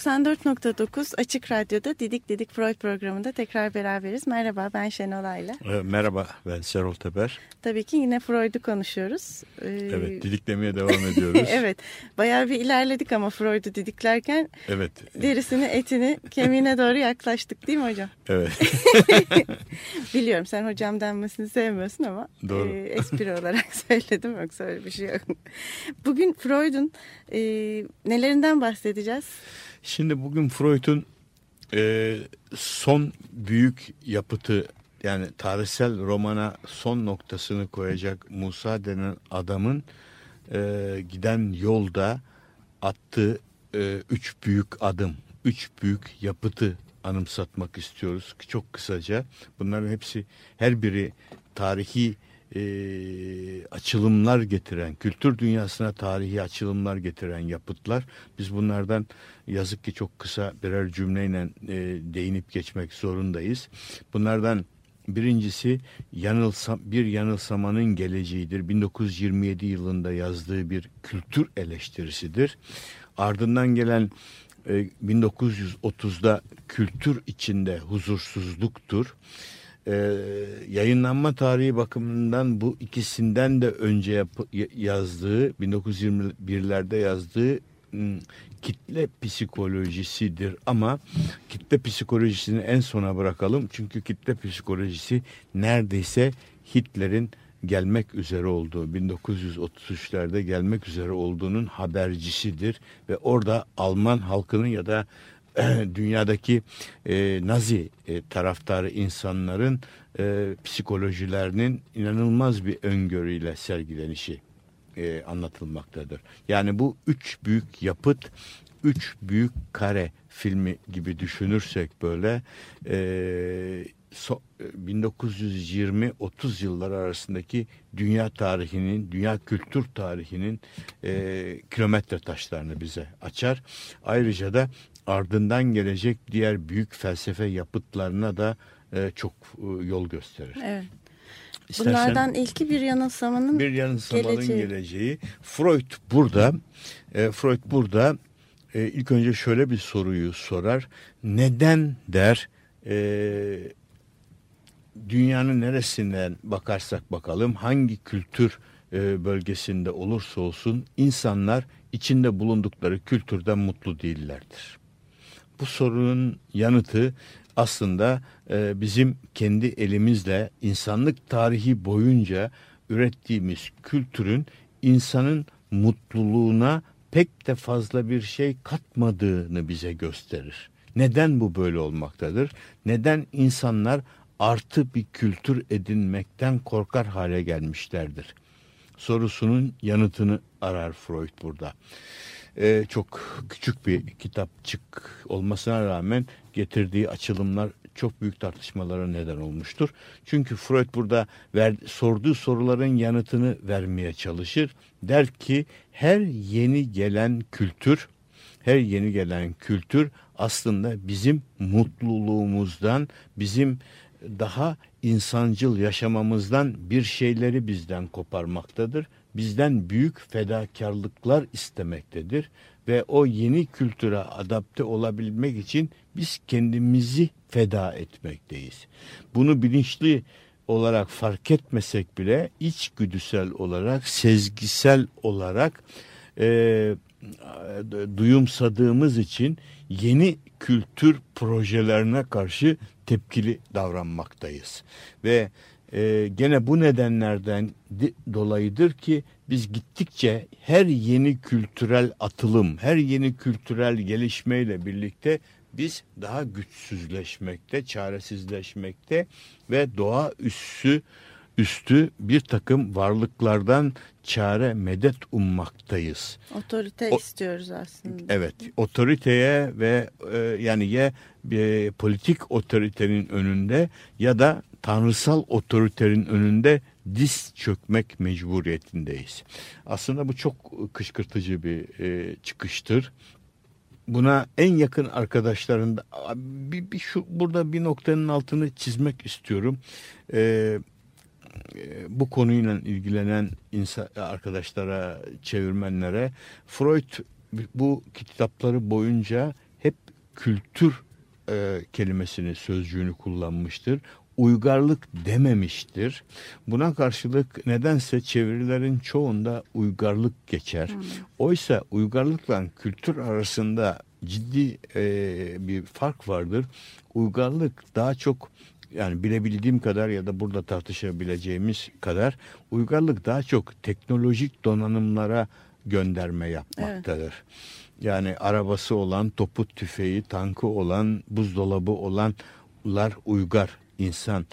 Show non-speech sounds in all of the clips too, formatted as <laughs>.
94.9 Açık Radyo'da Didik Didik Freud programında tekrar beraberiz. Merhaba ben Şenol Ayla. E, merhaba ben Serol Teper. Tabii ki yine Freud'u konuşuyoruz. Ee... Evet didiklemeye devam ediyoruz. <laughs> evet bayağı bir ilerledik ama Freud'u didiklerken evet. derisini etini kemiğine doğru yaklaştık değil mi hocam? Evet. <laughs> Biliyorum sen hocam denmesini sevmiyorsun ama Doğru. E, espri olarak <laughs> söyledim yoksa öyle bir şey yok. Bugün Freud'un e, nelerinden bahsedeceğiz? Şimdi bugün Freud'un e, son büyük yapıtı yani tarihsel romana son noktasını koyacak Musa denen adamın e, giden yolda attığı e, üç büyük adım, üç büyük yapıtı anımsatmak istiyoruz. Çok kısaca bunların hepsi her biri tarihi e, açılımlar getiren, kültür dünyasına tarihi açılımlar getiren yapıtlar. Biz bunlardan yazık ki çok kısa birer cümleyle e, değinip geçmek zorundayız. Bunlardan birincisi yanılsam, bir yanılsamanın geleceğidir. 1927 yılında yazdığı bir kültür eleştirisidir. Ardından gelen 1930'da kültür içinde huzursuzluktur e, yayınlanma tarihi bakımından bu ikisinden de önce yap, yazdığı 1921'lerde yazdığı kitle psikolojisidir. Ama kitle psikolojisini en sona bırakalım. Çünkü kitle psikolojisi neredeyse Hitler'in gelmek üzere olduğu 1933'lerde gelmek üzere olduğunun habercisidir. Ve orada Alman halkının ya da <clears throat> dünyadaki e, Nazi e, taraftarı insanların e, psikolojilerinin inanılmaz bir öngörüyle sergilenişi e, anlatılmaktadır. Yani bu üç büyük yapıt, üç büyük kare filmi gibi düşünürsek böyle e, so, 1920-30 yıllar arasındaki dünya tarihinin, dünya kültür tarihinin e, kilometre taşlarını bize açar. Ayrıca da ardından gelecek diğer büyük felsefe yapıtlarına da e, çok e, yol gösterir. Evet. İstersen, Bunlardan ilki bir yanılsamanın bir yanılsamanın geleceği. geleceği. Freud burada e, Freud burada e, ilk önce şöyle bir soruyu sorar. Neden der e, dünyanın neresinden bakarsak bakalım hangi kültür e, bölgesinde olursa olsun insanlar içinde bulundukları kültürden mutlu değillerdir bu sorunun yanıtı aslında e, bizim kendi elimizle insanlık tarihi boyunca ürettiğimiz kültürün insanın mutluluğuna pek de fazla bir şey katmadığını bize gösterir. Neden bu böyle olmaktadır? Neden insanlar artı bir kültür edinmekten korkar hale gelmişlerdir? Sorusunun yanıtını arar Freud burada e, çok küçük bir kitapçık olmasına rağmen getirdiği açılımlar çok büyük tartışmalara neden olmuştur. Çünkü Freud burada ver, sorduğu soruların yanıtını vermeye çalışır. Der ki her yeni gelen kültür, her yeni gelen kültür aslında bizim mutluluğumuzdan, bizim daha insancıl yaşamamızdan bir şeyleri bizden koparmaktadır bizden büyük fedakarlıklar istemektedir ve o yeni kültüre adapte olabilmek için biz kendimizi feda etmekteyiz. Bunu bilinçli olarak fark etmesek bile içgüdüsel olarak, sezgisel olarak e, duyumsadığımız için yeni kültür projelerine karşı tepkili davranmaktayız. Ve e, gene bu nedenlerden dolayıdır ki biz gittikçe her yeni kültürel atılım, her yeni kültürel gelişmeyle birlikte biz daha güçsüzleşmekte, çaresizleşmekte ve doğa üssü üstü bir takım varlıklardan çare medet ummaktayız. Otorite O- istiyoruz aslında. Evet, otoriteye ve e, yani ya bir politik otoritenin önünde ya da tanrısal otoritenin önünde diz çökmek mecburiyetindeyiz. Aslında bu çok kışkırtıcı bir e, çıkıştır. Buna en yakın arkadaşlarında bir, bir şu burada bir noktanın altını çizmek istiyorum. E, e, bu konuyla ilgilenen insan, arkadaşlara, çevirmenlere Freud bu kitapları boyunca hep kültür e, kelimesini, sözcüğünü kullanmıştır. Uygarlık dememiştir. Buna karşılık nedense çevirilerin çoğunda uygarlık geçer. Oysa uygarlıkla kültür arasında ciddi e, bir fark vardır. Uygarlık daha çok yani bilebildiğim kadar ya da burada tartışabileceğimiz kadar uygarlık daha çok teknolojik donanımlara gönderme yapmaktadır. Yani arabası olan, topu tüfeği, tankı olan, buzdolabı olanlar uygar insan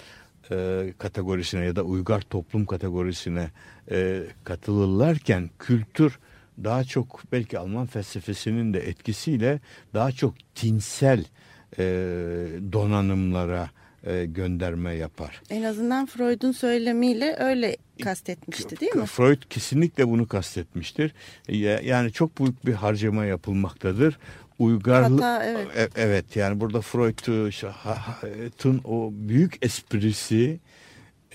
e, kategorisine ya da uygar toplum kategorisine e, katılırlarken kültür daha çok belki Alman felsefesinin de etkisiyle daha çok tinsel e, donanımlara e, gönderme yapar. En azından Freud'un söylemiyle öyle kastetmişti değil mi? Freud kesinlikle bunu kastetmiştir. Ya- Yani çok büyük bir harcama yapılmaktadır. Uygarlık evet. E- evet yani burada Freud'un o büyük esprisi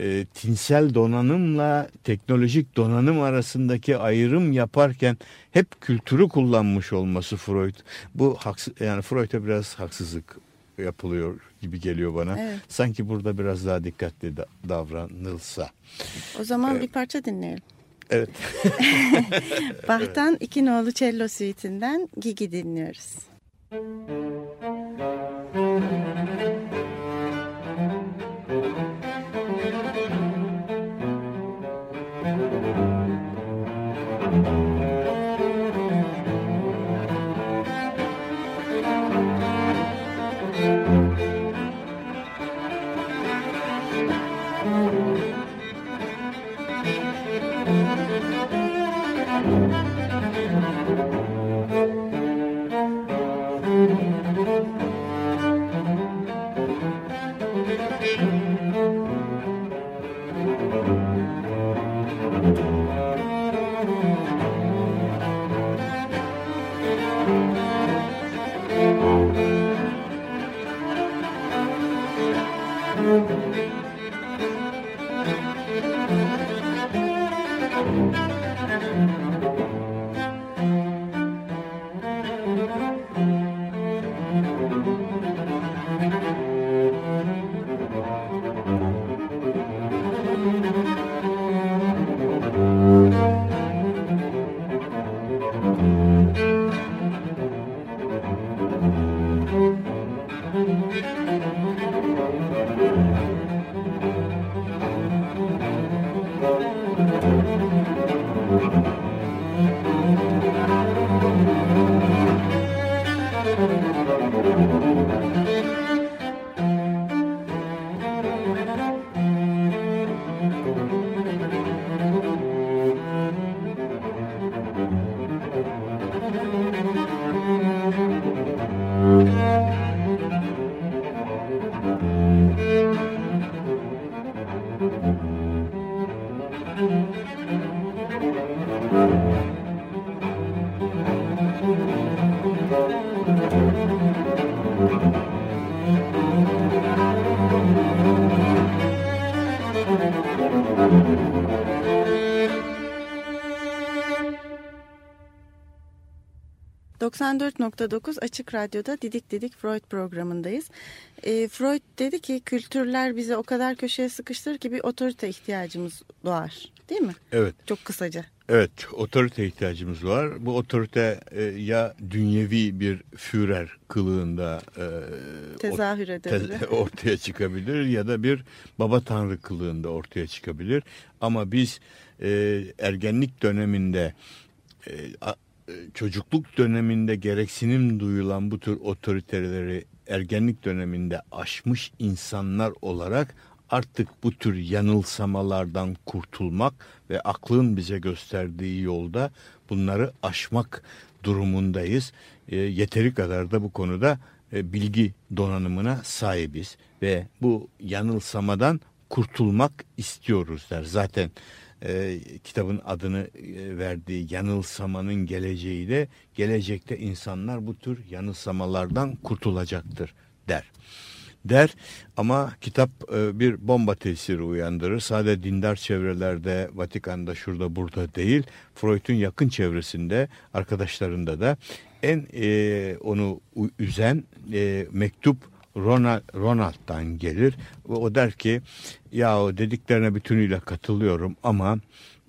e, tinsel donanımla teknolojik donanım arasındaki ayrım yaparken hep kültürü kullanmış olması Freud. Bu haksız yani Freud'a biraz haksızlık yapılıyor gibi geliyor bana. Evet. Sanki burada biraz daha dikkatli da- davranılsa. O zaman bir parça dinleyelim. Evet. <laughs> Bach'tan iki nolu cello suite'inden Gigi dinliyoruz. ...94.9 Açık Radyo'da Didik Didik Freud programındayız. E, Freud dedi ki kültürler bizi o kadar köşeye sıkıştırır ki bir otorite ihtiyacımız doğar. Değil mi? Evet. Çok kısaca. Evet, otorite ihtiyacımız var. Bu otorite e, ya dünyevi bir Führer kılığında e, Tezahür edebilir. <laughs> ortaya çıkabilir ya da bir baba tanrı kılığında ortaya çıkabilir. Ama biz e, ergenlik döneminde e, çocukluk döneminde gereksinim duyulan bu tür otoriteleri ergenlik döneminde aşmış insanlar olarak artık bu tür yanılsamalardan kurtulmak ve aklın bize gösterdiği yolda bunları aşmak durumundayız. E, yeteri kadar da bu konuda e, bilgi donanımına sahibiz ve bu yanılsamadan kurtulmak istiyoruz der. Zaten e, kitabın adını e, verdiği yanılsamanın geleceği de gelecekte insanlar bu tür yanılsamalardan kurtulacaktır der der ama kitap e, bir bomba tesiri uyandırır. Sadece dindar çevrelerde, Vatikan'da, şurada, burada değil, Freud'un yakın çevresinde, arkadaşlarında da en e, onu üzen e, mektup Ronald, Ronald'dan gelir. O der ki ya o dediklerine bütünüyle katılıyorum ama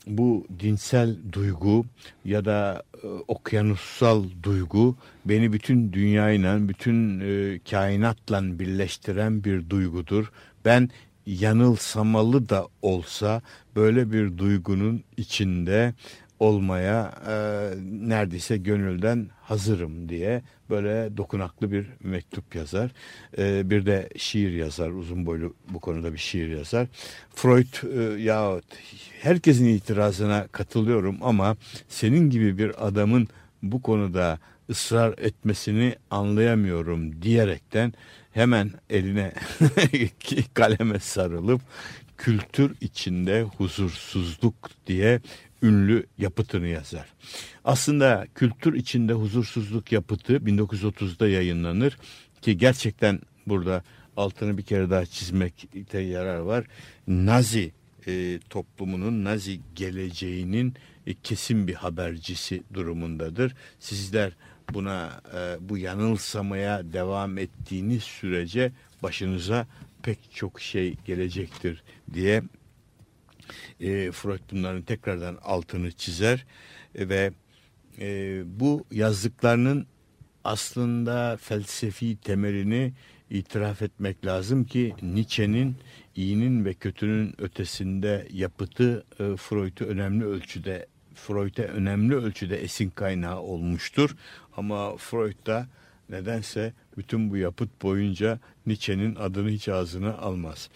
bu dinsel duygu ya da e, okyanussal duygu beni bütün dünyayla, bütün e, kainatla birleştiren bir duygudur. Ben yanılsamalı da olsa böyle bir duygunun içinde olmaya e, neredeyse gönülden hazırım diye böyle dokunaklı bir mektup yazar. E, bir de şiir yazar uzun boylu bu konuda bir şiir yazar. Freud e, ya herkesin itirazına katılıyorum ama senin gibi bir adamın bu konuda ısrar etmesini anlayamıyorum diyerekten hemen eline <laughs> kaleme sarılıp kültür içinde huzursuzluk diye ünlü yapıtını yazar. Aslında kültür içinde huzursuzluk yapıtı 1930'da yayınlanır ki gerçekten burada altını bir kere daha çizmekte yarar var. Nazi e, toplumunun, Nazi geleceğinin e, kesin bir habercisi durumundadır. Sizler buna e, bu yanılsamaya devam ettiğiniz sürece başınıza pek çok şey gelecektir diye e, Freud bunların tekrardan altını çizer e, ve e, bu yazdıklarının aslında felsefi temelini itiraf etmek lazım ki Nietzsche'nin iyinin ve kötünün ötesinde yapıtı e, Freud'u önemli ölçüde Freud'e önemli ölçüde esin kaynağı olmuştur. Ama Freud da nedense bütün bu yapıt boyunca Nietzsche'nin adını hiç ağzına almaz.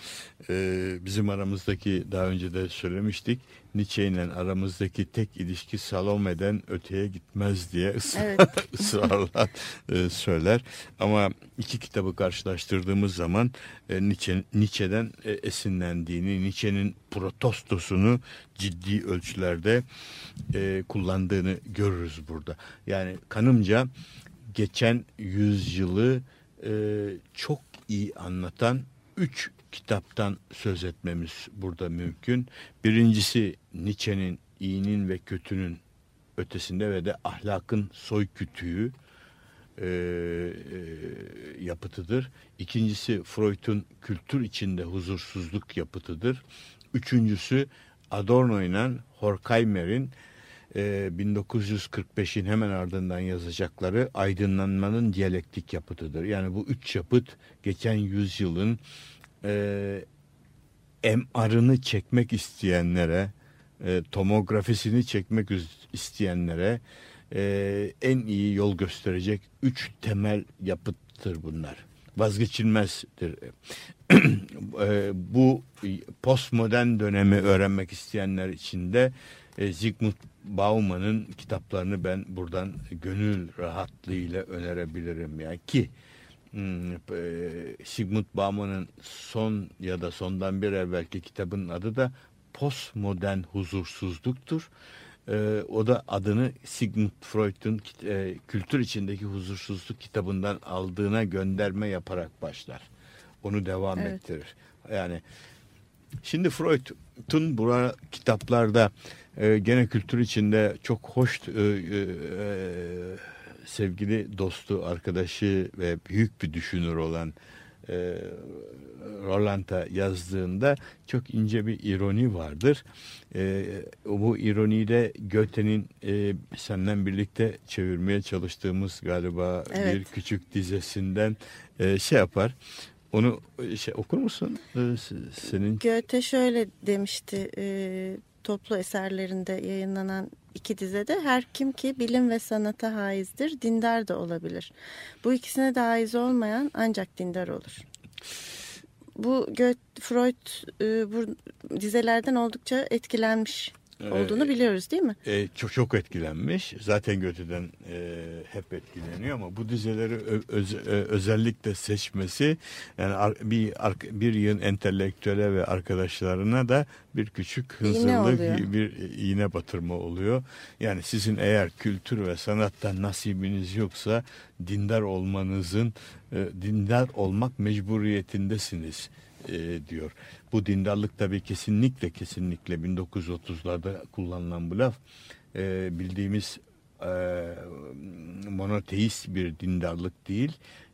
Ee, bizim aramızdaki daha önce de söylemiştik Nietzsche ile aramızdaki tek ilişki Salome'den öteye gitmez diye ısrar, evet. <laughs> ısrarla e, söyler. Ama iki kitabı karşılaştırdığımız zaman e, Nietzsche, Nietzsche'den e, esinlendiğini, Nietzsche'nin protostosunu ciddi ölçülerde e, kullandığını görürüz burada. Yani kanımca geçen yüzyılı e, çok iyi anlatan üç kitaptan söz etmemiz burada mümkün. Birincisi Nietzsche'nin iyinin ve kötünün ötesinde ve de ahlakın soy kütüğü e, e, yapıtıdır. İkincisi Freud'un kültür içinde huzursuzluk yapıtıdır. Üçüncüsü Adorno ile Horkheimer'in 1945'in e, hemen ardından yazacakları aydınlanmanın diyalektik yapıtıdır. Yani bu üç yapıt geçen yüzyılın e, MR'ını çekmek isteyenlere, e, tomografisini çekmek isteyenlere e, en iyi yol gösterecek üç temel yapıttır bunlar. Vazgeçilmezdir. <clears throat> e, bu postmodern dönemi öğrenmek isteyenler için de e, Zygmunt Bauman'ın kitaplarını ben buradan gönül rahatlığıyla önerebilirim. Yani ki hmm, e, Sigmund Bauman'ın son ya da sondan bir evvelki kitabının adı da postmodern huzursuzluktur. E, o da adını Sigmund Freud'un e, kültür içindeki huzursuzluk kitabından aldığına gönderme yaparak başlar. Onu devam evet. ettirir. Yani şimdi Freud'un bura kitaplarda e, gene kültür içinde çok hoş e, e, sevgili dostu, arkadaşı ve büyük bir düşünür olan e, Rolant'a yazdığında çok ince bir ironi vardır. E, bu ironiyi de Goethe'nin e, senden birlikte çevirmeye çalıştığımız galiba evet. bir küçük dizesinden e, şey yapar. Onu şey okur musun? E, senin Goethe şöyle demişti. E, toplu eserlerinde yayınlanan iki dizede her kim ki bilim ve sanata haizdir, dindar da olabilir. Bu ikisine de haiz olmayan ancak dindar olur. bu Freud e, bu dizelerden oldukça etkilenmiş olduğunu biliyoruz değil mi? E, çok çok etkilenmiş. Zaten Goethe'den e, hep etkileniyor ama bu dizeleri öz, e, özellikle seçmesi yani bir bir yığın entelektüele ve arkadaşlarına da bir küçük hınzırlık bir iğne batırma oluyor. Yani sizin eğer kültür ve sanattan nasibiniz yoksa dindar olmanızın e, dindar olmak mecburiyetindesiniz e, diyor. Bu dindarlık tabii kesinlikle kesinlikle 1930'larda kullanılan bu laf e, bildiğimiz e, monoteist bir dindarlık değil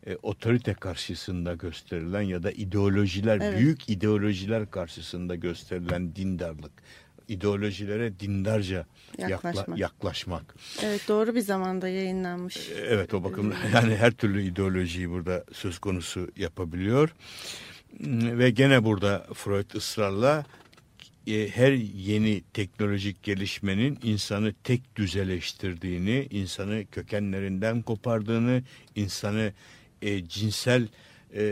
e, otorite karşısında gösterilen ya da ideolojiler evet. büyük ideolojiler karşısında gösterilen dindarlık ideolojilere dindarca yaklaşmak. Yakla, yaklaşmak. Evet doğru bir zamanda yayınlanmış. Evet o bakımdan yani her türlü ideolojiyi burada söz konusu yapabiliyor. Ve gene burada Freud ısrarla e, her yeni teknolojik gelişmenin insanı tek düzeleştirdiğini, insanı kökenlerinden kopardığını, insanı e, cinsel e,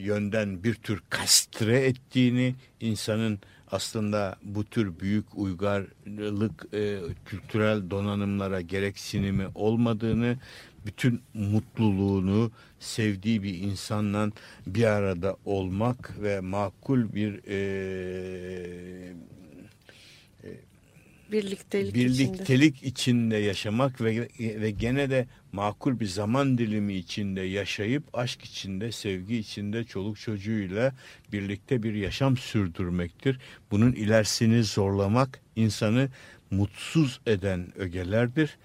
yönden bir tür kastre ettiğini, insanın aslında bu tür büyük uygarlık e, kültürel donanımlara gereksinimi olmadığını bütün mutluluğunu sevdiği bir insanla bir arada olmak ve makul bir e, birliktelik, birliktelik içinde. içinde yaşamak ve ve gene de makul bir zaman dilimi içinde yaşayıp aşk içinde, sevgi içinde çoluk çocuğuyla birlikte bir yaşam sürdürmektir. Bunun ilerisini zorlamak insanı mutsuz eden ögelerdir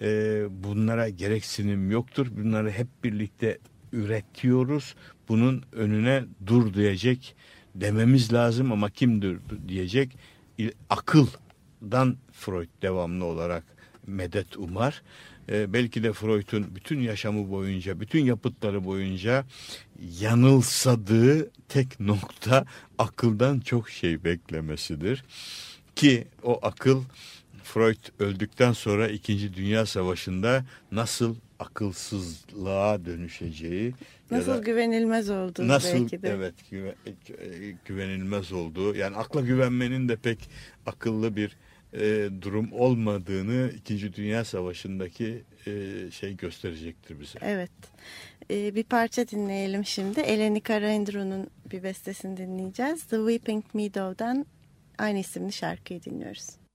e, bunlara gereksinim yoktur. Bunları hep birlikte üretiyoruz. Bunun önüne dur diyecek dememiz lazım ama kimdir diyecek akıldan Freud devamlı olarak medet umar. E, belki de Freud'un bütün yaşamı boyunca, bütün yapıtları boyunca yanılsadığı tek nokta akıldan çok şey beklemesidir. Ki o akıl Freud öldükten sonra İkinci Dünya Savaşı'nda nasıl akılsızlığa dönüşeceği nasıl ya da güvenilmez olduğu nasıl, belki de. Evet güve, güvenilmez olduğu yani akla güvenmenin de pek akıllı bir e, durum olmadığını İkinci Dünya Savaşı'ndaki e, şey gösterecektir bize. Evet. E, bir parça dinleyelim şimdi. Eleni Karaindru'nun bir bestesini dinleyeceğiz. The Weeping Meadow'dan aynı isimli şarkıyı dinliyoruz.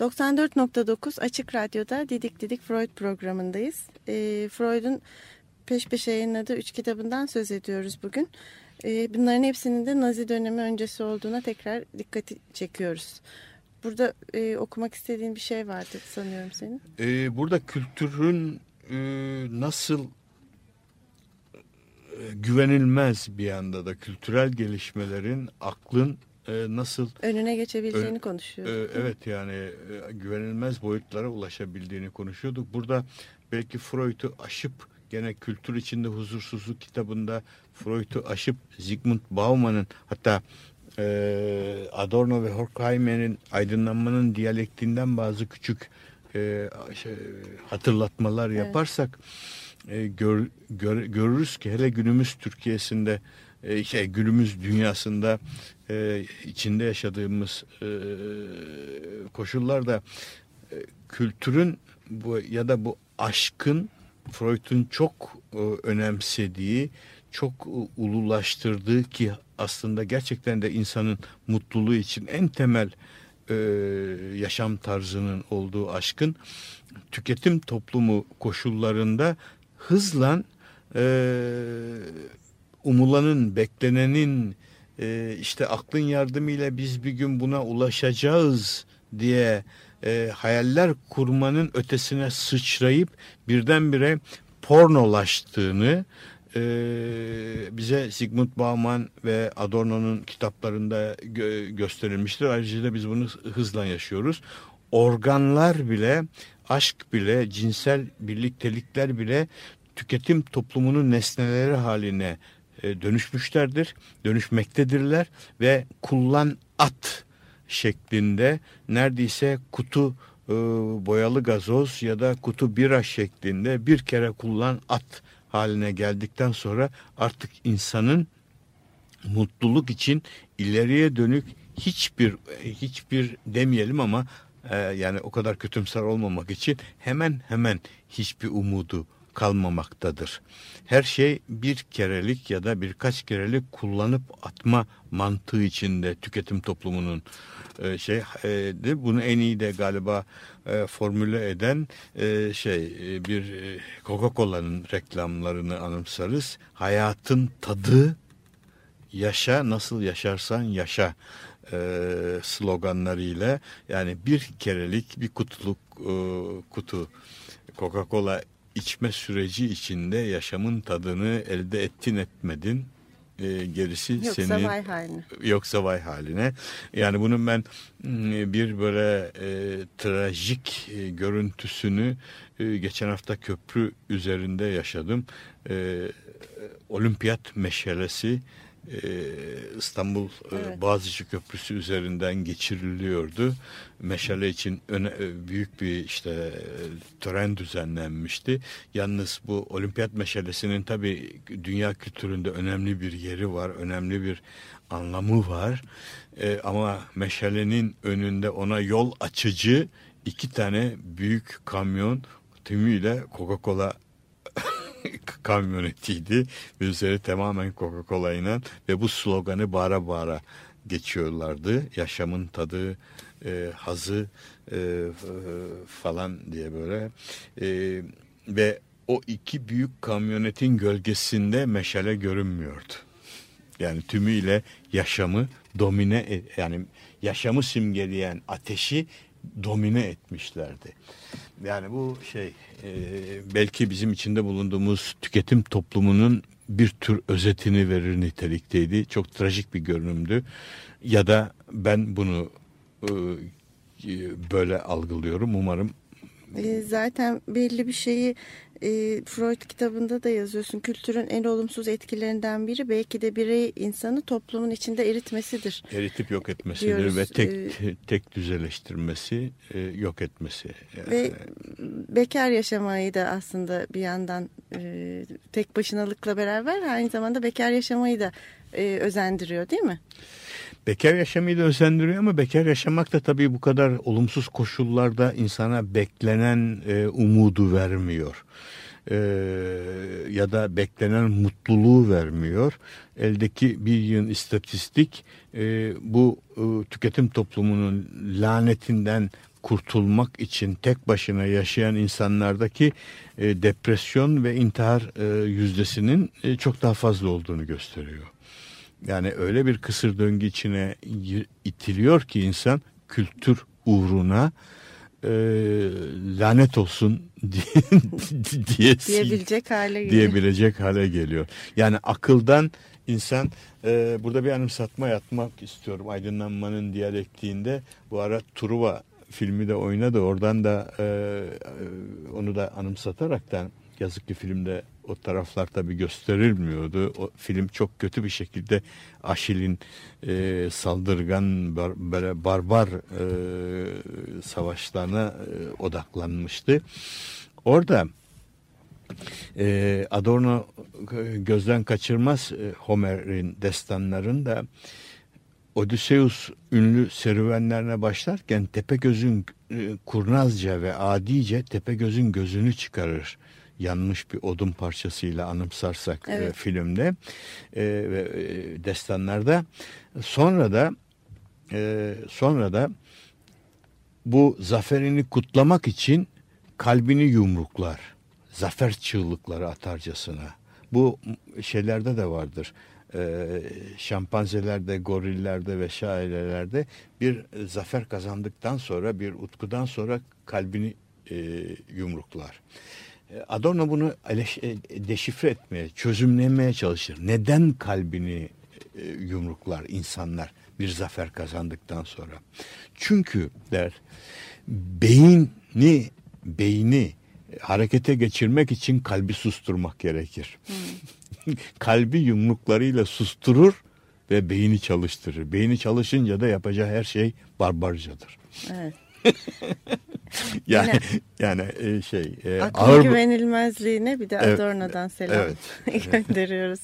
94.9 Açık Radyo'da Didik Didik Freud programındayız. E, Freud'un peş peşe yayınladığı üç kitabından söz ediyoruz bugün. E, bunların hepsinin de Nazi dönemi öncesi olduğuna tekrar dikkati çekiyoruz. Burada e, okumak istediğin bir şey vardı sanıyorum senin. Ee, burada kültürün e, nasıl e, güvenilmez bir anda da kültürel gelişmelerin aklın e, nasıl Önüne geçebileceğini Ö- konuşuyoruz. e, evet yani e, güvenilmez boyutlara ulaşabildiğini konuşuyorduk. Burada belki Freud'u aşıp gene kültür içinde huzursuzluk kitabında Freud'u aşıp Zygmunt Bauman'ın hatta e, Adorno ve Horkheimer'in aydınlanmanın diyalektinden bazı küçük e, şey, hatırlatmalar yaparsak e, gör, gör- görürüz ki hele günümüz Türkiye'sinde e, şey günümüz dünyasında e, içinde yaşadığımız e, koşullarda e, kültürün bu ya da bu aşkın Freud'un çok e, önemsediği, çok e, ululaştırdığı ki aslında gerçekten de insanın mutluluğu için en temel e, yaşam tarzının olduğu aşkın tüketim toplumu koşullarında hızla e, umulanın, beklenenin e, işte aklın yardımıyla biz bir gün buna ulaşacağız diye e, hayaller kurmanın ötesine sıçrayıp birdenbire pornolaştığını e, bize Sigmund Bauman ve Adorno'nun kitaplarında gö- gösterilmiştir. Ayrıca da biz bunu hızla yaşıyoruz. Organlar bile, aşk bile, cinsel birliktelikler bile tüketim toplumunun nesneleri haline dönüşmüşlerdir, dönüşmektedirler ve kullan at şeklinde neredeyse kutu e, boyalı gazoz ya da kutu bira şeklinde bir kere kullan at haline geldikten sonra artık insanın mutluluk için ileriye dönük hiçbir hiçbir demeyelim ama e, yani o kadar kötümser olmamak için hemen hemen hiçbir umudu kalmamaktadır. Her şey bir kerelik ya da birkaç kerelik kullanıp atma mantığı içinde tüketim toplumunun e, şey e, de bunu en iyi de galiba e, formüle eden e, şey e, bir e, Coca-Cola'nın reklamlarını anımsarız. Hayatın tadı yaşa nasıl yaşarsan yaşa e, sloganlarıyla yani bir kerelik bir kutuluk e, kutu Coca-Cola içme süreci içinde yaşamın tadını elde ettin etmedin e, gerisi Yoksa senin vay haline. yoksa vay haline. Yani bunun ben bir böyle e, trajik e, görüntüsünü e, geçen hafta köprü üzerinde yaşadım. E, olimpiyat meşalesi İstanbul e, Evet. Boğaziçi Köprüsü üzerinden geçiriliyordu. Meşale için öne, e, büyük bir işte e, tören düzenlenmişti. Yalnız bu olimpiyat meşalesinin tabii dünya kültüründe önemli bir yeri var, önemli bir anlamı var. E, ama meşalenin önünde ona yol açıcı iki tane büyük kamyon tümüyle Coca-Cola <laughs> kamyonetiydi üzeri tamamen Coca-Cola ile ve bu sloganı bağıra bağıra geçiyorlardı. Yaşamın tadı, e, hazı e, falan diye böyle E, ve o iki büyük kamyonetin gölgesinde meşale görünmüyordu. Yani tümüyle yaşamı domine e- yani yaşamı simgeleyen ateşi domine etmişlerdi. Yani bu şey e, belki bizim içinde bulunduğumuz tüketim toplumunun bir tür özetini verir nitelikteydi. Çok trajik bir görünümdü. Ya da ben bunu e, böyle algılıyorum. Umarım E, zaten belli bir şeyi e, Freud kitabında da yazıyorsun. Kültürün en olumsuz etkilerinden biri belki de birey insanı toplumun içinde eritmesidir. eritip yok etmesidir Diyoruz, ve tek e, tek düzeleştirmesi, e, yok etmesi. Ve bekar yaşamayı da aslında bir yandan e, tek başınalıkla beraber aynı zamanda bekar yaşamayı da e, özendiriyor değil mi? Bekar yaşamayı da özendiriyor ama bekar yaşamak da tabii bu kadar olumsuz koşullarda insana beklenen e, umudu vermiyor. E, ya da beklenen mutluluğu vermiyor. Eldeki bir yığın istatistik e, bu e, tüketim toplumunun lanetinden kurtulmak için tek başına yaşayan insanlardaki e, depresyon ve intihar e, yüzdesinin e, çok daha fazla olduğunu gösteriyor. Yani öyle bir kısır döngü içine itiliyor ki insan kültür uğruna e, lanet olsun <laughs> diye, diye diyebilecek hale geliyor. diyebilecek hale geliyor. Yani akıldan insan e, burada bir anımsatma yapmak istiyorum aydınlanmanın diyalektiğinde bu ara Truva filmi de oynadı oradan da e, onu da anımsataraktan yazık ki filmde o taraflar tabi gösterilmiyordu. O film çok kötü bir şekilde Aşil'in e, saldırgan bar, böyle barbar e, savaşlarına e, odaklanmıştı. Orada e, Adorno gözden kaçırmaz e, Homer'in destanlarında Odysseus ünlü serüvenlerine başlarken Tepegöz'ün e, kurnazca ve adice Tepegöz'ün gözünü çıkarır yanmış bir odun parçasıyla anımsarsak e, evet. e, filmde e, ve e, destanlarda sonra da e, sonra da bu zaferini kutlamak için kalbini yumruklar zafer çığlıkları atarcasına bu şeylerde de vardır e, şampanzelerde, gorillerde ve şairelerde bir zafer kazandıktan sonra bir utkudan sonra kalbini e, yumruklar. E, Adorno bunu e, deşifre etmeye, çözümlemeye çalışır. Neden kalbini e, yumruklar insanlar bir zafer kazandıktan sonra? Çünkü der beyni beyni harekete geçirmek için kalbi susturmak gerekir. Hmm. <laughs> Kalbi yumruklarıyla susturur ve beyni çalıştırır. Beyni çalışınca da yapacağı her şey barbarcadır. Evet. <laughs> yani yani e, şey e, ağır güvenilmezliğine bir de evet, Adorno'dan selam evet. <laughs> gönderiyoruz.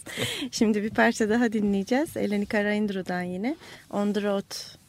Şimdi bir parça daha dinleyeceğiz. Eleni Karaindru'dan yine On the Road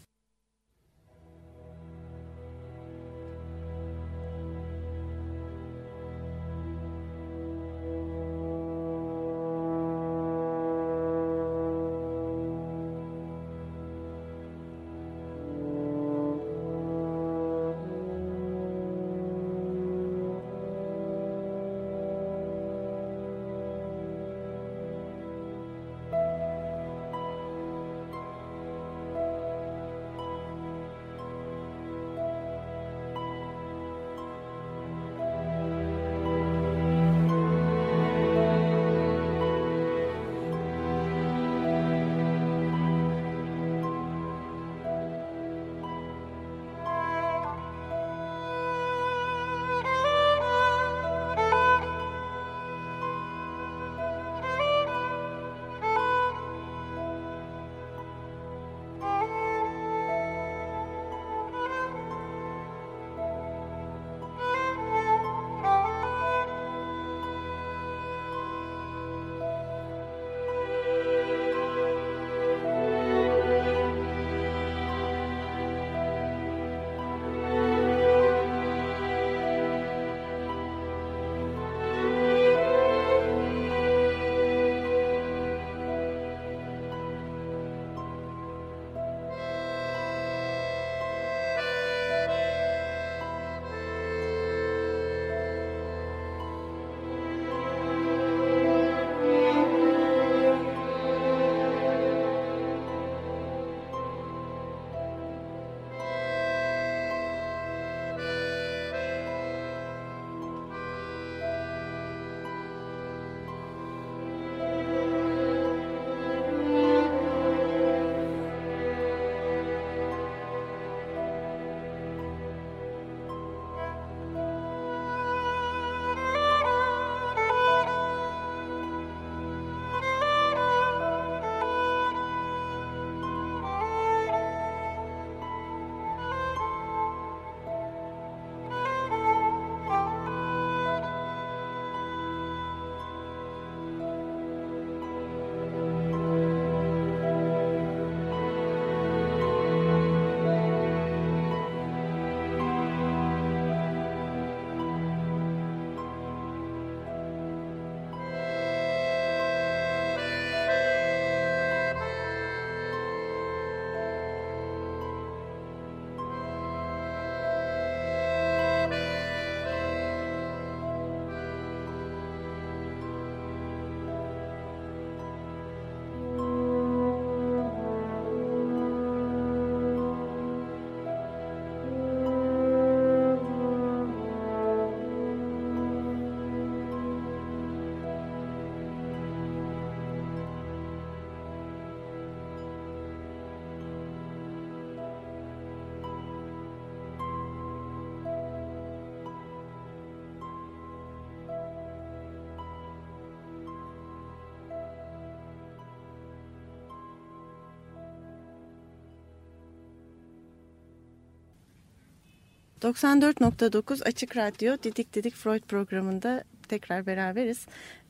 94.9 Açık Radyo Didik Didik Freud programında tekrar beraberiz.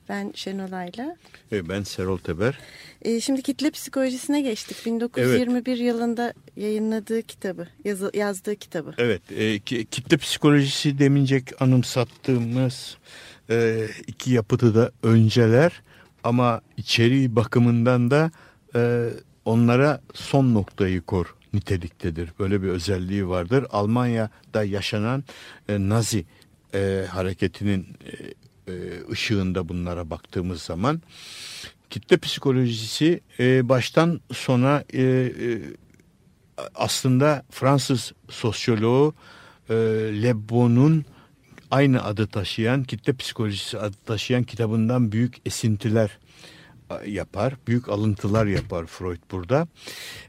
Ben Şenolay'la. Ben Serol Teber. E, şimdi kitle psikolojisine geçtik. 1921 evet. yılında yayınladığı kitabı, yazdığı kitabı. Evet, e, kitle psikolojisi demincek anımsattığımız e, iki yapıtı da önceler ama içeriği bakımından da e, onlara son noktayı kor niteliktedir. Böyle bir özelliği vardır. Almanya'da yaşanan e, Nazi e, hareketinin e, e, ışığında bunlara baktığımız zaman kitle psikolojisi e, baştan sona e, e, aslında Fransız sosyoloğu e, Le Bon'un aynı adı taşıyan kitle psikolojisi adı taşıyan kitabından büyük esintiler yapar. Büyük alıntılar yapar Freud burada.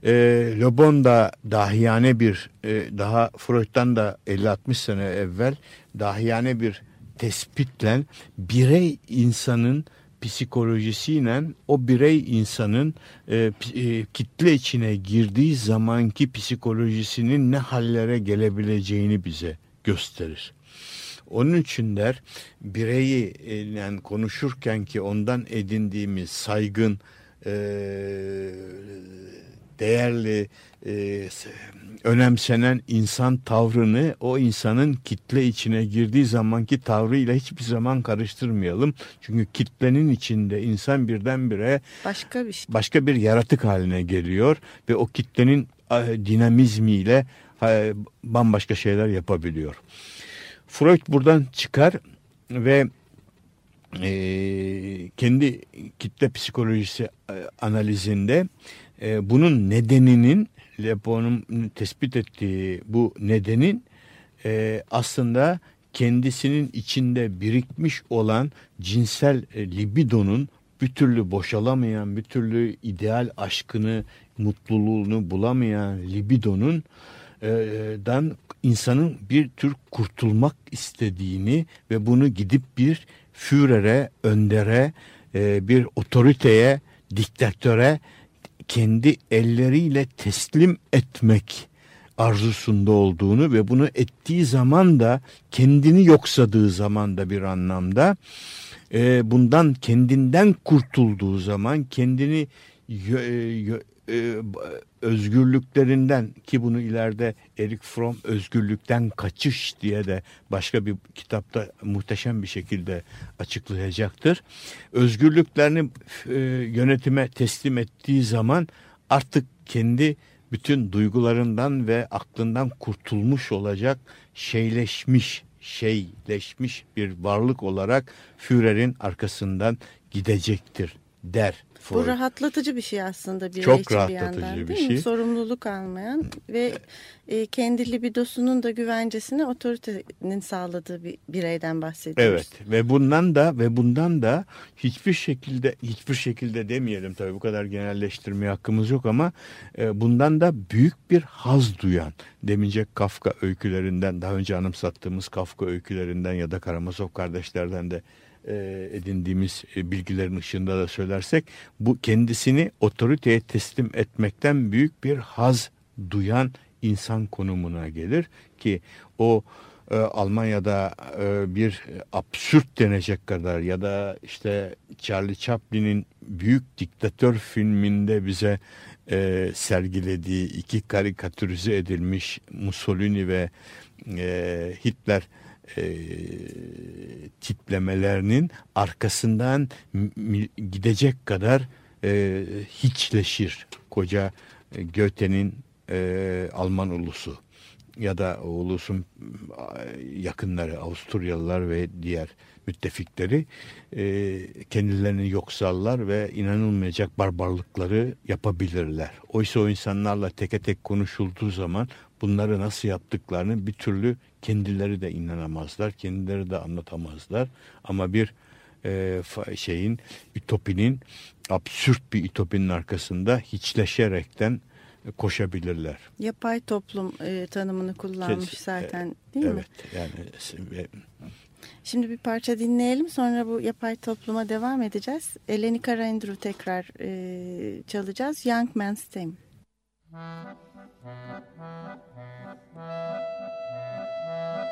E, Le Bon da dahiyane bir e, daha Freud'dan da 50-60 sene evvel dahiyane bir tespitle birey insanın psikolojisiyle o birey insanın e, e, kitle içine girdiği zamanki psikolojisinin ne hallere gelebileceğini bize gösterir. Onun için der bireyi yani konuşurken ki ondan edindiğimiz saygın, e, değerli, e, önemsenen insan tavrını o insanın kitle içine girdiği zamanki tavrıyla hiçbir zaman karıştırmayalım. Çünkü kitlenin içinde insan birdenbire başka bir şey. başka bir yaratık haline geliyor ve o kitlenin dinamizmiyle bambaşka şeyler yapabiliyor. Freud buradan çıkar ve e, kendi kitle psikolojisi e, analizinde e, bunun nedeninin Lepo'nun tespit ettiği bu nedenin e, aslında kendisinin içinde birikmiş olan cinsel e, libidonun bir türlü boşalamayan, bir türlü ideal aşkını, mutluluğunu bulamayan libidonun dan insanın bir tür kurtulmak istediğini ve bunu gidip bir Führer'e, öndere, e, bir otoriteye, diktatöre kendi elleriyle teslim etmek arzusunda olduğunu ve bunu ettiği zaman da kendini yoksadığı zaman da bir anlamda e, bundan kendinden kurtulduğu zaman kendini e, özgürlüklerinden ki bunu ileride Erik Fromm özgürlükten kaçış diye de başka bir kitapta muhteşem bir şekilde açıklayacaktır. Özgürlüklerini e, yönetime teslim ettiği zaman artık kendi bütün duygularından ve aklından kurtulmuş olacak şeyleşmiş, şeyleşmiş bir varlık olarak Führer'in arkasından gidecektir der. Bu rahatlatıcı bir şey aslında bir Çok rahatlatıcı bir, yandan, bir şey. Mi? Sorumluluk almayan ve e, kendi libidosunun da güvencesini otoritenin sağladığı bir bireyden bahsediyoruz. Evet ve bundan da ve bundan da hiçbir şekilde hiçbir şekilde demeyelim tabii bu kadar genelleştirmeye hakkımız yok ama e, bundan da büyük bir haz duyan demince Kafka öykülerinden daha önce anımsattığımız Kafka öykülerinden ya da Karamazov kardeşlerden de e, edindiğimiz e, bilgilerin ışığında da söylersek bu kendisini otoriteye teslim etmekten büyük bir haz duyan insan konumuna gelir ki o e, Almanya'da bir absürt denecek kadar ya da işte Charlie Chaplin'in Büyük Diktatör filminde bize sergilediği iki karikatürize edilmiş Mussolini ve Hitler e, tiplemelerinin arkasından gidecek kadar e, hiçleşir koca e, Goethe'nin e, Alman ulusu ya da ulusun yakınları Avusturyalılar ve diğer müttefikleri e, kendilerini yoksallar ve inanılmayacak barbarlıkları yapabilirler. Oysa o insanlarla teke tek konuşulduğu zaman bunları nasıl yaptıklarını bir türlü kendileri de inanamazlar, kendileri de anlatamazlar. Ama bir e, şeyin, ütopinin, absürt bir ütopinin arkasında hiçleşerekten koşabilirler. Yapay toplum e, tanımını kullanmış Kes, zaten değil evet, mi? Evet yani... Şimdi bir parça dinleyelim sonra bu yapay topluma devam edeceğiz. Eleni Karaindru tekrar e, çalacağız. Young Man's Theme. Thank you.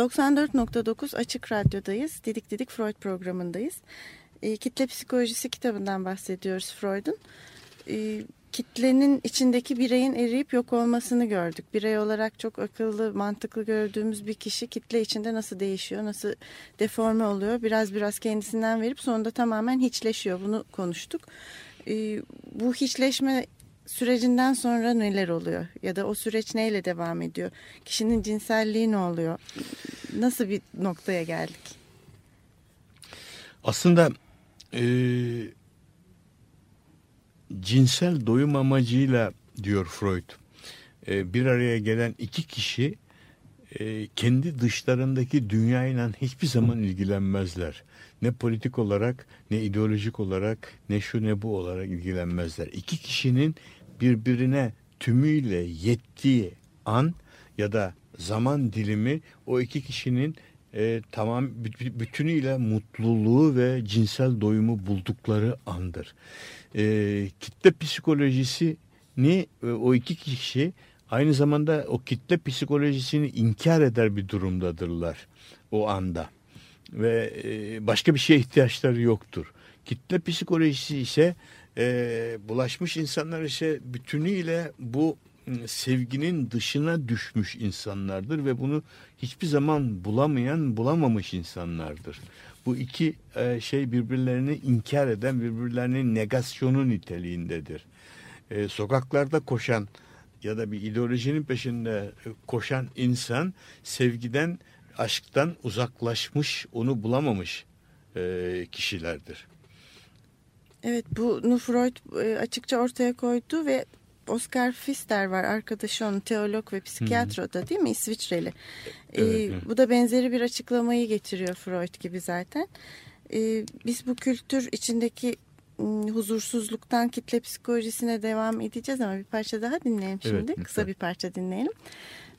94.9 Açık Radyo'dayız. Didik Didik Freud programındayız. E, kitle psikolojisi kitabından bahsediyoruz Freud'un. E, kitlenin içindeki bireyin eriyip yok olmasını gördük. Birey olarak çok akıllı, mantıklı gördüğümüz bir kişi kitle içinde nasıl değişiyor, nasıl deforme oluyor. Biraz biraz kendisinden verip sonunda tamamen hiçleşiyor. Bunu konuştuk. E, bu hiçleşme sürecinden sonra neler oluyor? Ya da o süreç neyle devam ediyor? Kişinin cinselliği ne oluyor? Nasıl bir noktaya geldik? Aslında e, cinsel doyum amacıyla diyor Freud e, bir araya gelen iki kişi e, kendi dışlarındaki dünyayla hiçbir zaman ilgilenmezler. Ne politik olarak ne ideolojik olarak ne şu ne bu olarak ilgilenmezler. İki kişinin birbirine tümüyle yettiği an ya da zaman dilimi o iki kişinin e, tamam bütünüyle mutluluğu ve cinsel doyumu buldukları andır. E, kitle psikolojisi ni e, o iki kişi aynı zamanda o kitle psikolojisini inkar eder bir durumdadırlar o anda ve e, başka bir şeye ihtiyaçları yoktur. Kitle psikolojisi ise e, bulaşmış insanlar ise bütünüyle bu ıı, sevginin dışına düşmüş insanlardır ve bunu hiçbir zaman bulamayan, bulamamış insanlardır. Bu iki e, şey birbirlerini inkar eden, birbirlerinin negasyonu niteliğindedir. E, sokaklarda koşan ya da bir ideolojinin peşinde e, koşan insan sevgiden, aşktan uzaklaşmış, onu bulamamış e, kişilerdir. Evet bunu Freud e, açıkça ortaya koydu ve Oscar Pfister var arkadaşı onun teolog ve psikiyatro da değil mi İsviçreli. Evet, ee, evet. Bu da benzeri bir açıklamayı getiriyor Freud gibi zaten. Ee, biz bu kültür içindeki huzursuzluktan kitle psikolojisine devam edeceğiz ama bir parça daha dinleyelim şimdi. Evet, Kısa bir parça dinleyelim.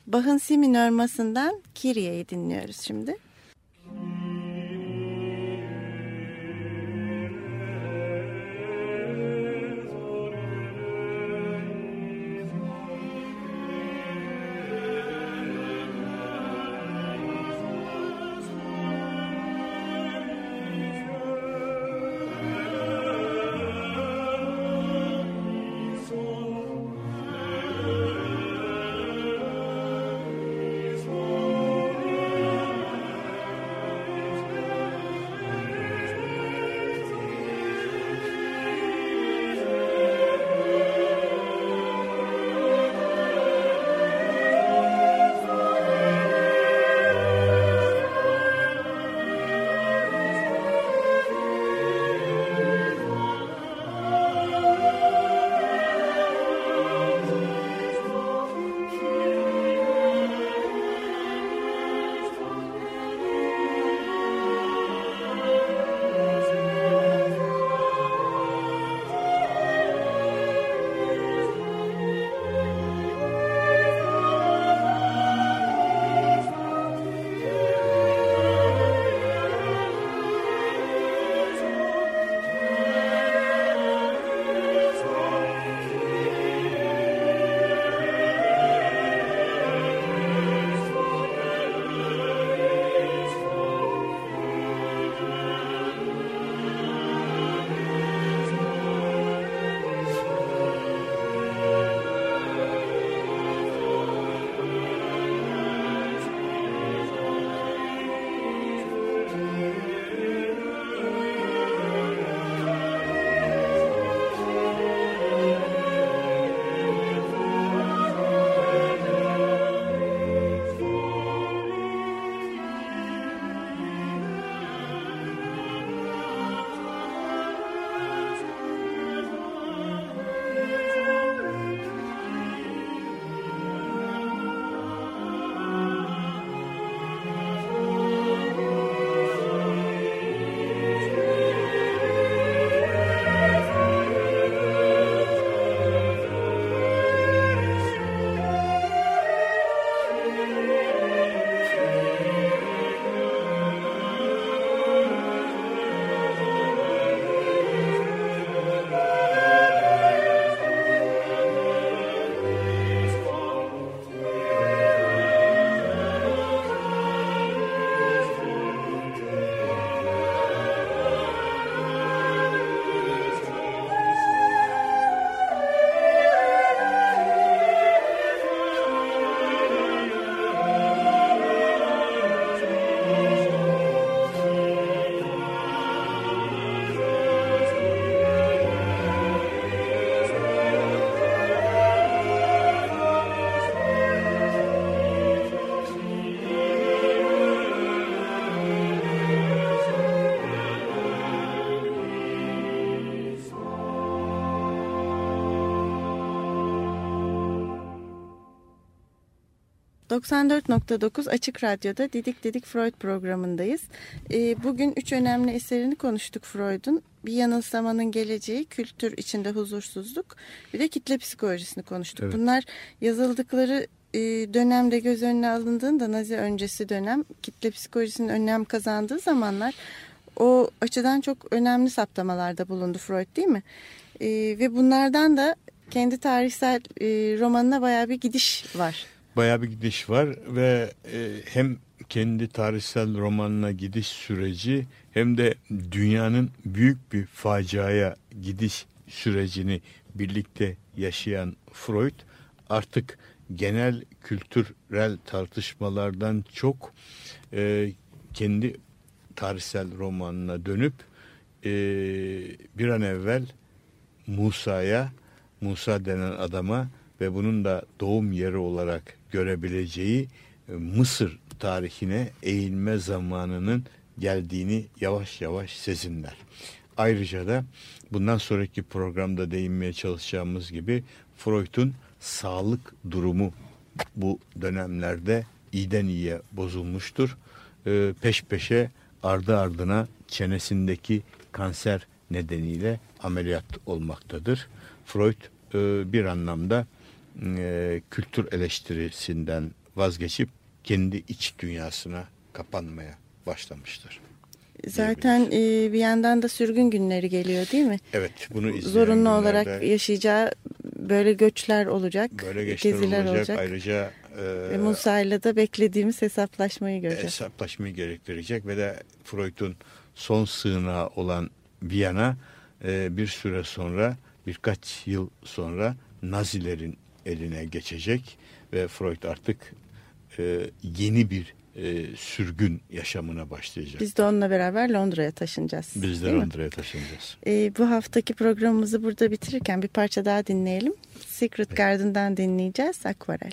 Bach'ın Si minör masından Kyrie'yi dinliyoruz şimdi. 94.9 Açık Radyo'da Didik Didik Freud programındayız. Ee, bugün üç önemli eserini konuştuk Freud'un. Bir yanılsamanın geleceği, kültür içinde huzursuzluk, bir de kitle psikolojisini konuştuk. Evet. Bunlar yazıldıkları e, dönemde göz önüne alındığında Nazi öncesi dönem kitle psikolojisinin önem kazandığı zamanlar o açıdan çok önemli saptamalarda bulundu Freud değil mi? Ee, ve bunlardan da kendi tarihsel e, romanına bayağı bir gidiş var. Bayağı bir gidiş var ve e, hem kendi tarihsel romanına gidiş süreci hem de dünyanın büyük bir faciaya gidiş sürecini birlikte yaşayan Freud artık genel kültürel tartışmalardan çok e, kendi tarihsel romanına dönüp e, bir an evvel Musa'ya, Musa denen adama ve bunun da doğum yeri olarak görebileceği e, Mısır tarihine eğilme zamanının geldiğini yavaş yavaş sezinler. Ayrıca da bundan sonraki programda değinmeye çalışacağımız gibi Freud'un sağlık durumu bu dönemlerde iyiden iyiye bozulmuştur. Ee, peş peşe ardı ardına çenesindeki kanser nedeniyle ameliyat olmaktadır. Freud e, bir anlamda e, kültür eleştirisinden vazgeçip kendi iç dünyasına kapanmaya başlamıştır. Zaten e, bir yandan da sürgün günleri geliyor değil mi? Evet bunu Zorunlu olarak yaşayacağı böyle göçler olacak, böyle geziler olacak. olacak. Ayrıca e, Ve Musa'yla da beklediğimiz hesaplaşmayı göreceğiz. hesaplaşmayı gerektirecek ve de Freud'un son sığınağı olan Viyana e, bir süre sonra birkaç yıl sonra Nazilerin eline geçecek ve Freud artık e, yeni bir e, sürgün yaşamına başlayacak. Biz de onunla beraber Londra'ya taşınacağız. Biz de? Londra'ya taşınacağız. E, bu haftaki programımızı burada bitirirken bir parça daha dinleyelim. Secret Garden'dan dinleyeceğiz. Akvarel.